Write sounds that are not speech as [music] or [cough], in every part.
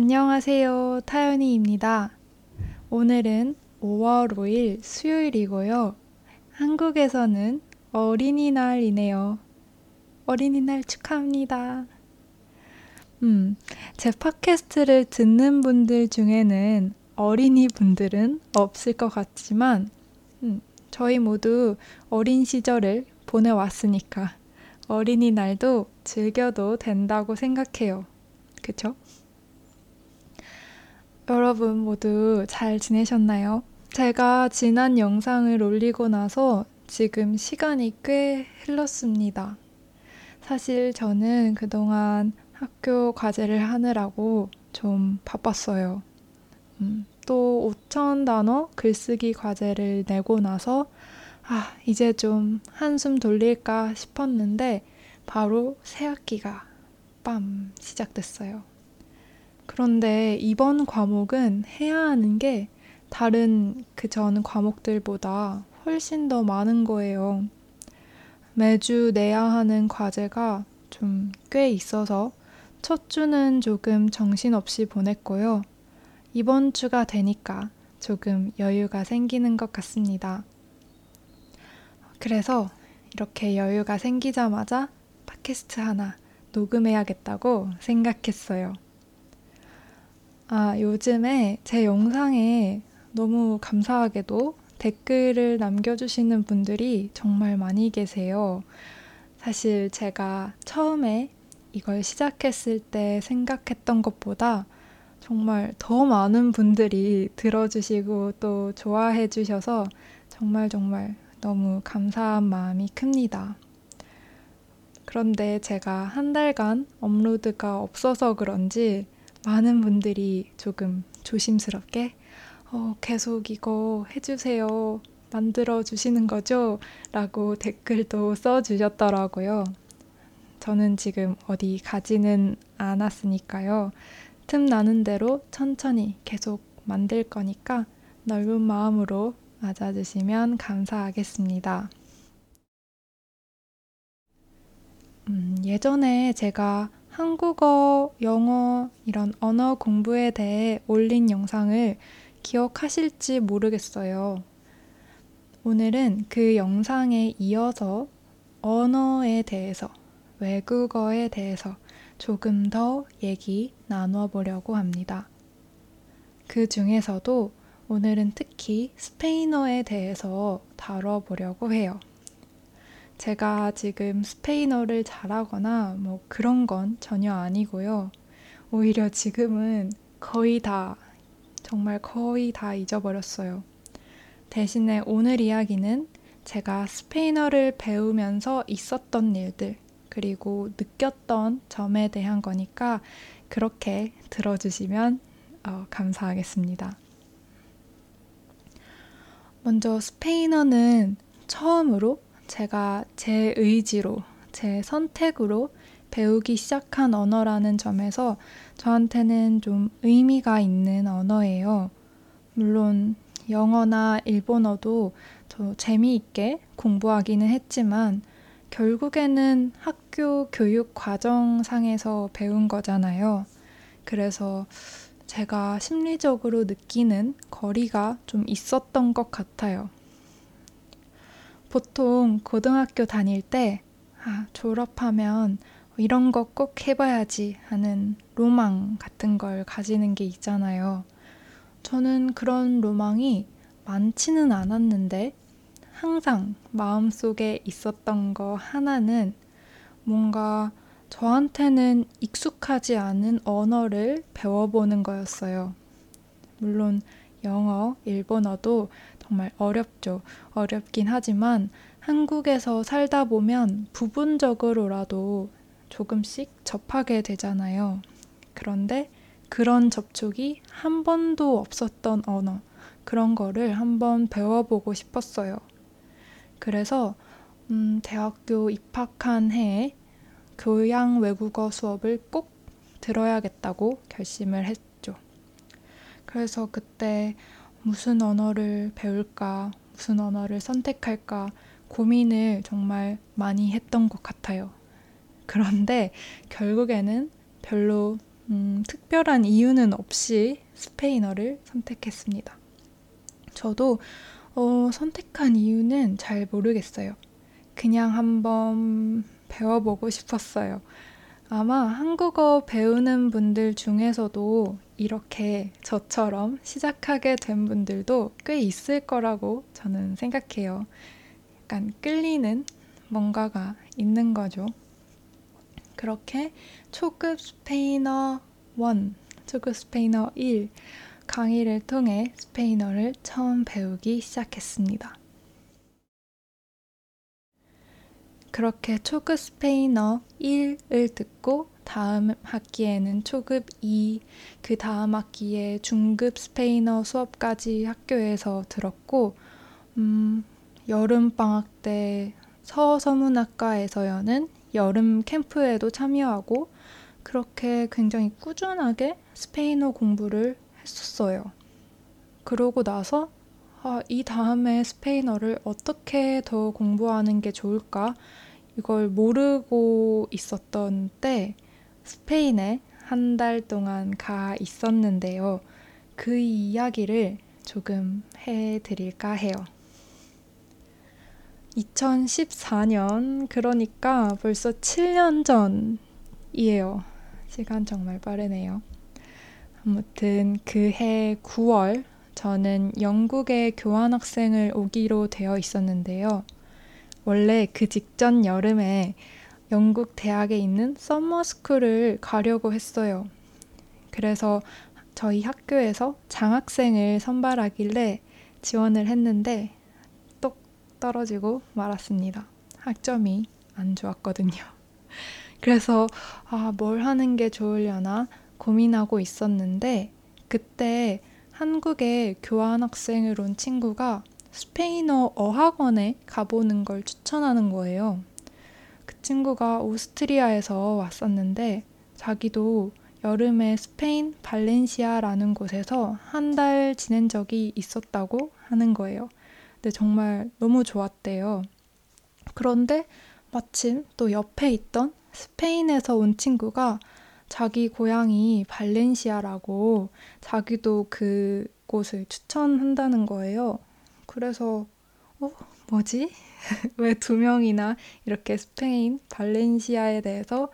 안녕하세요. 타연이입니다. 오늘은 5월 5일 수요일이고요. 한국에서는 어린이날이네요. 어린이날 축하합니다. 음, 제 팟캐스트를 듣는 분들 중에는 어린이 분들은 없을 것 같지만, 음, 저희 모두 어린 시절을 보내왔으니까 어린이날도 즐겨도 된다고 생각해요. 그쵸? 여러분 모두 잘 지내셨나요? 제가 지난 영상을 올리고 나서 지금 시간이 꽤 흘렀습니다. 사실 저는 그동안 학교 과제를 하느라고 좀 바빴어요. 음, 또 5천 단어 글쓰기 과제를 내고 나서 아, 이제 좀 한숨 돌릴까 싶었는데 바로 새 학기가 빰 시작됐어요. 그런데 이번 과목은 해야 하는 게 다른 그 전 과목들보다 훨씬 더 많은 거예요. 매주 내야 하는 과제가 좀 꽤 있어서 첫 주는 조금 정신없이 보냈고요. 이번 주가 되니까 조금 여유가 생기는 것 같습니다. 그래서 이렇게 여유가 생기자마자 팟캐스트 하나 녹음해야겠다고 생각했어요. 아, 요즘에 제 영상에 너무 감사하게도 댓글을 남겨주시는 분들이 정말 많이 계세요. 사실 제가 처음에 이걸 시작했을 때 생각했던 것보다 정말 더 많은 분들이 들어주시고 또 좋아해 주셔서 정말 정말 너무 감사한 마음이 큽니다. 그런데 제가 한 달간 업로드가 없어서 그런지 많은 분들이 조금 조심스럽게 어, 계속 이거 해주세요. 만들어 주시는 거죠? 라고 댓글도 써주셨더라고요. 저는 지금 어디 가지는 않았으니까요. 틈 나는 대로 천천히 계속 만들 거니까 넓은 마음으로 맞아주시면 감사하겠습니다. 음, 예전에 제가 한국어, 영어 이런 언어 공부에 대해 올린 영상을 기억하실지 모르겠어요. 오늘은 그 영상에 이어서 언어에 대해서, 외국어에 대해서 조금 더 얘기 나눠 보려고 합니다. 그 중에서도 오늘은 특히 스페인어에 대해서 다뤄보려고 해요. 제가 지금 스페인어를 잘하거나 뭐 그런 건 전혀 아니고요. 오히려 지금은 거의 다, 정말 거의 다 잊어버렸어요. 대신에 오늘 이야기는 제가 스페인어를 배우면서 있었던 일들, 그리고 느꼈던 점에 대한 거니까 그렇게 들어주시면 어, 감사하겠습니다. 먼저 스페인어는 처음으로 제가 제 의지로, 제 선택으로 배우기 시작한 언어라는 점에서 저한테는 좀 의미가 있는 언어예요. 물론 영어나 일본어도 더 재미있게 공부하기는 했지만 결국에는 학교 교육 과정상에서 배운 거잖아요. 그래서 제가 심리적으로 느끼는 거리가 좀 있었던 것 같아요. 보통 고등학교 다닐 때, 아, 졸업하면 이런 거 꼭 해봐야지 하는 로망 같은 걸 가지는 게 있잖아요. 저는 그런 로망이 많지는 않았는데, 항상 마음속에 있었던 거 하나는 뭔가 저한테는 익숙하지 않은 언어를 배워보는 거였어요. 물론 영어, 일본어도 정말 어렵죠. 어렵긴 하지만 한국에서 살다 보면 부분적으로라도 조금씩 접하게 되잖아요. 그런데 그런 접촉이 한 번도 없었던 언어, 그런 거를 한번 배워보고 싶었어요. 그래서, 음, 대학교 입학한 해에 교양 외국어 수업을 꼭 들어야겠다고 결심을 했죠. 그래서 그때 무슨 언어를 배울까, 무슨 언어를 선택할까 고민을 정말 많이 했던 것 같아요. 그런데 결국에는 별로 음, 특별한 이유는 없이 스페인어를 선택했습니다. 저도 어, 선택한 이유는 잘 모르겠어요. 그냥 한번 배워보고 싶었어요. 아마 한국어 배우는 분들 중에서도 이렇게 저처럼 시작하게 된 분들도 꽤 있을 거라고 저는 생각해요. 약간 끌리는 뭔가가 있는 거죠. 그렇게 초급 스페인어 1, 초급 스페인어 1 강의를 통해 스페인어를 처음 배우기 시작했습니다. 그렇게 초급 스페인어 1을 듣고 다음 학기에는 초급 2, 그 다음 학기에 중급 스페인어 수업까지 학교에서 들었고, 음, 여름 방학 때 서서문학과에서 여는 여름 캠프에도 참여하고, 그렇게 굉장히 꾸준하게 스페인어 공부를 했었어요. 그러고 나서 아, 이 다음에 스페인어를 어떻게 더 공부하는 게 좋을까? 이걸 모르고 있었던 때 스페인에 한 달 동안 가 있었는데요. 그 이야기를 조금 해 드릴까 해요. 2014년, 그러니까 벌써 7년 전이에요. 시간 정말 빠르네요. 아무튼 그 해 9월, 저는 영국에 교환학생을 오기로 되어 있었는데요. 원래 그 직전 여름에 영국 대학에 있는 서머스쿨을 가려고 했어요. 그래서 저희 학교에서 장학생을 선발하길래 지원을 했는데 똑 떨어지고 말았습니다. 학점이 안 좋았거든요. [laughs] 그래서 아, 뭘 하는 게 좋으려나 고민하고 있었는데 그때 한국에 교환학생을 온 친구가 스페인어 어학원에 가보는 걸 추천하는 거예요. 그 친구가 오스트리아에서 왔었는데 자기도 여름에 스페인 발렌시아라는 곳에서 한 달 지낸 적이 있었다고 하는 거예요. 근데 정말 너무 좋았대요. 그런데 마침 또 옆에 있던 스페인에서 온 친구가 자기 고향이 발렌시아라고 자기도 그곳을 추천한다는 거예요. 그래서 어 뭐지? [laughs] 왜 두 명이나 이렇게 스페인 발렌시아에 대해서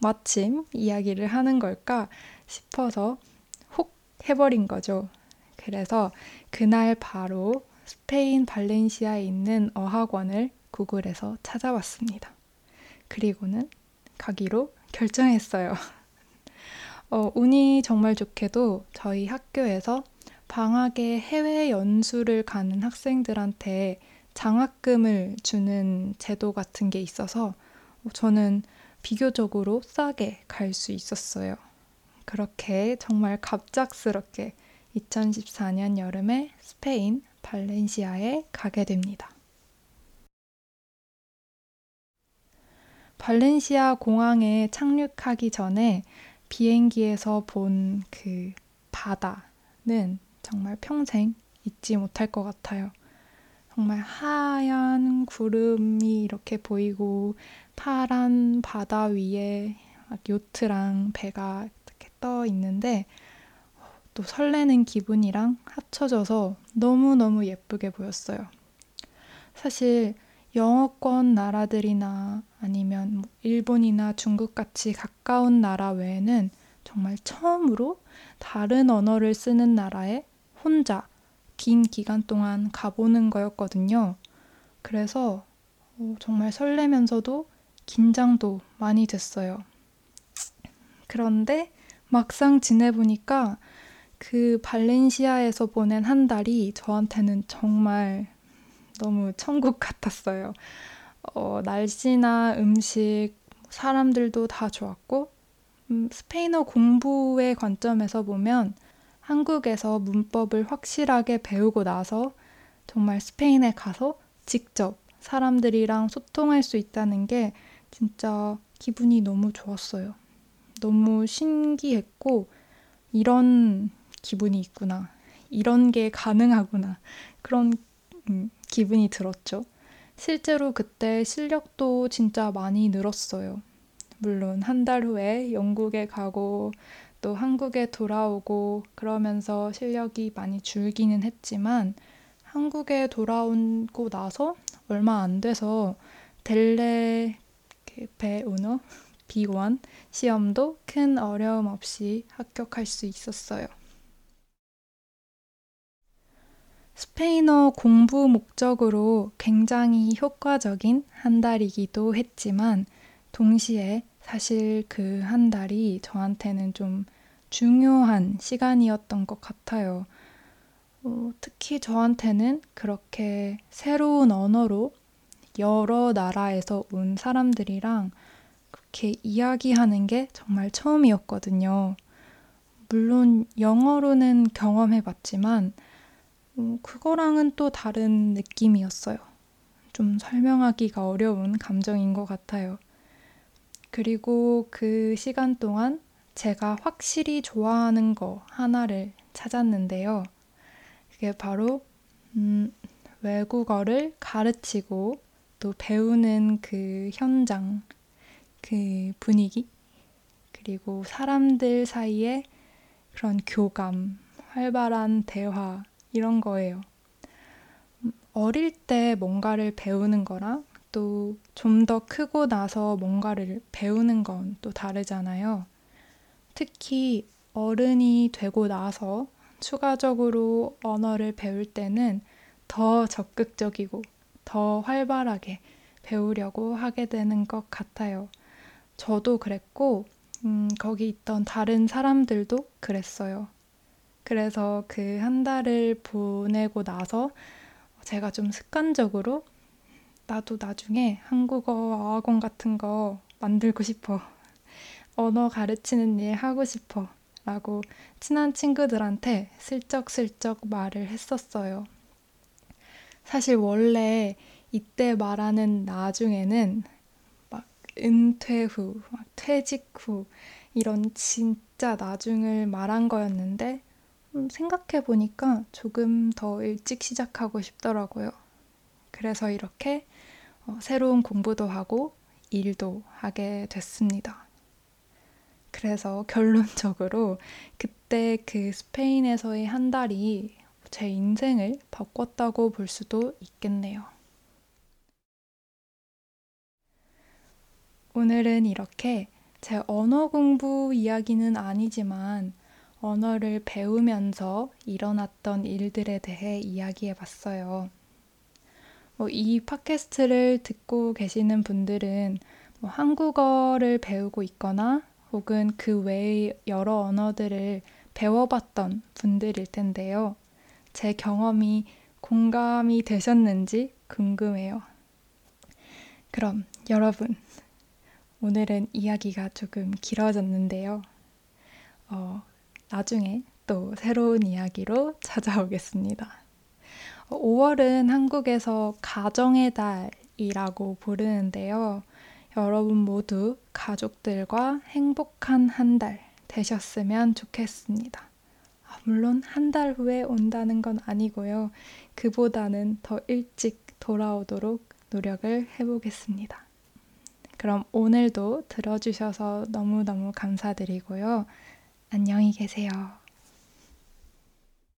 마침 이야기를 하는 걸까 싶어서 혹 해버린 거죠. 그래서 그날 바로 스페인 발렌시아에 있는 어학원을 구글에서 찾아봤습니다. 그리고는 가기로 결정했어요. [laughs] 어, 운이 정말 좋게도 저희 학교에서 방학에 해외 연수를 가는 학생들한테 장학금을 주는 제도 같은 게 있어서 저는 비교적으로 싸게 갈 수 있었어요. 그렇게 정말 갑작스럽게 2014년 여름에 스페인 발렌시아에 가게 됩니다. 발렌시아 공항에 착륙하기 전에 비행기에서 본 그 바다는 정말 평생 잊지 못할 것 같아요. 정말 하얀 구름이 이렇게 보이고 파란 바다 위에 요트랑 배가 이렇게 떠 있는데 또 설레는 기분이랑 합쳐져서 너무너무 예쁘게 보였어요. 사실 영어권 나라들이나 아니면 뭐 일본이나 중국 같이 가까운 나라 외에는 정말 처음으로 다른 언어를 쓰는 나라에 혼자 긴 기간 동안 가보는 거였거든요. 그래서 어, 정말 설레면서도 긴장도 많이 됐어요. 그런데 막상 지내보니까 그 발렌시아에서 보낸 한 달이 저한테는 정말 너무 천국 같았어요. 어, 날씨나 음식, 사람들도 다 좋았고, 음, 스페인어 공부의 관점에서 보면 한국에서 문법을 확실하게 배우고 나서 정말 스페인에 가서 직접 사람들이랑 소통할 수 있다는 게 진짜 기분이 너무 좋았어요. 너무 신기했고, 이런 기분이 있구나. 이런 게 가능하구나. 그런 음, 기분이 들었죠. 실제로 그때 실력도 진짜 많이 늘었어요. 물론 한 달 후에 영국에 가고 또 한국에 돌아오고 그러면서 실력이 많이 줄기는 했지만 한국에 돌아오고 나서 얼마 안 돼서 델레 배우너 B1 [laughs] 시험도 큰 어려움 없이 합격할 수 있었어요. 스페인어 공부 목적으로 굉장히 효과적인 한 달이기도 했지만 동시에 사실 그 한 달이 저한테는 좀 중요한 시간이었던 것 같아요. 어, 특히 저한테는 그렇게 새로운 언어로 여러 나라에서 온 사람들이랑 그렇게 이야기하는 게 정말 처음이었거든요. 물론 영어로는 경험해 봤지만, 어, 그거랑은 또 다른 느낌이었어요. 좀 설명하기가 어려운 감정인 것 같아요. 그리고 그 시간 동안 제가 확실히 좋아하는 거 하나를 찾았는데요. 그게 바로, 음, 외국어를 가르치고 또 배우는 그 현장, 그 분위기, 그리고 사람들 사이에 그런 교감, 활발한 대화, 이런 거예요. 어릴 때 뭔가를 배우는 거랑 또 좀 더 크고 나서 뭔가를 배우는 건 또 다르잖아요. 특히 어른이 되고 나서 추가적으로 언어를 배울 때는 더 적극적이고 더 활발하게 배우려고 하게 되는 것 같아요. 저도 그랬고, 음, 거기 있던 다른 사람들도 그랬어요. 그래서 그 한 달을 보내고 나서 제가 좀 습관적으로 나도 나중에 한국어 어학원 같은 거 만들고 싶어. 언어 가르치는 일 하고 싶어. 라고 친한 친구들한테 슬쩍슬쩍 말을 했었어요. 사실 원래 이때 말하는 나중에는 막 은퇴 후, 막 퇴직 후 이런 진짜 나중을 말한 거였는데 음, 생각해 보니까 조금 더 일찍 시작하고 싶더라고요. 그래서 이렇게 어, 새로운 공부도 하고 일도 하게 됐습니다. 그래서 결론적으로 그때 그 스페인에서의 한 달이 제 인생을 바꿨다고 볼 수도 있겠네요. 오늘은 이렇게 제 언어 공부 이야기는 아니지만 언어를 배우면서 일어났던 일들에 대해 이야기해 봤어요. 뭐 이 팟캐스트를 듣고 계시는 분들은 뭐 한국어를 배우고 있거나 혹은 그 외의 여러 언어들을 배워봤던 분들일 텐데요. 제 경험이 공감이 되셨는지 궁금해요. 그럼 여러분, 오늘은 이야기가 조금 길어졌는데요. 어, 나중에 또 새로운 이야기로 찾아오겠습니다. 5월은 한국에서 가정의 달이라고 부르는데요. 여러분 모두 가족들과 행복한 한 달 되셨으면 좋겠습니다. 물론 한 달 후에 온다는 건 아니고요. 그보다는 더 일찍 돌아오도록 노력을 해보겠습니다. 그럼 오늘도 들어주셔서 너무너무 감사드리고요. 안녕히 계세요.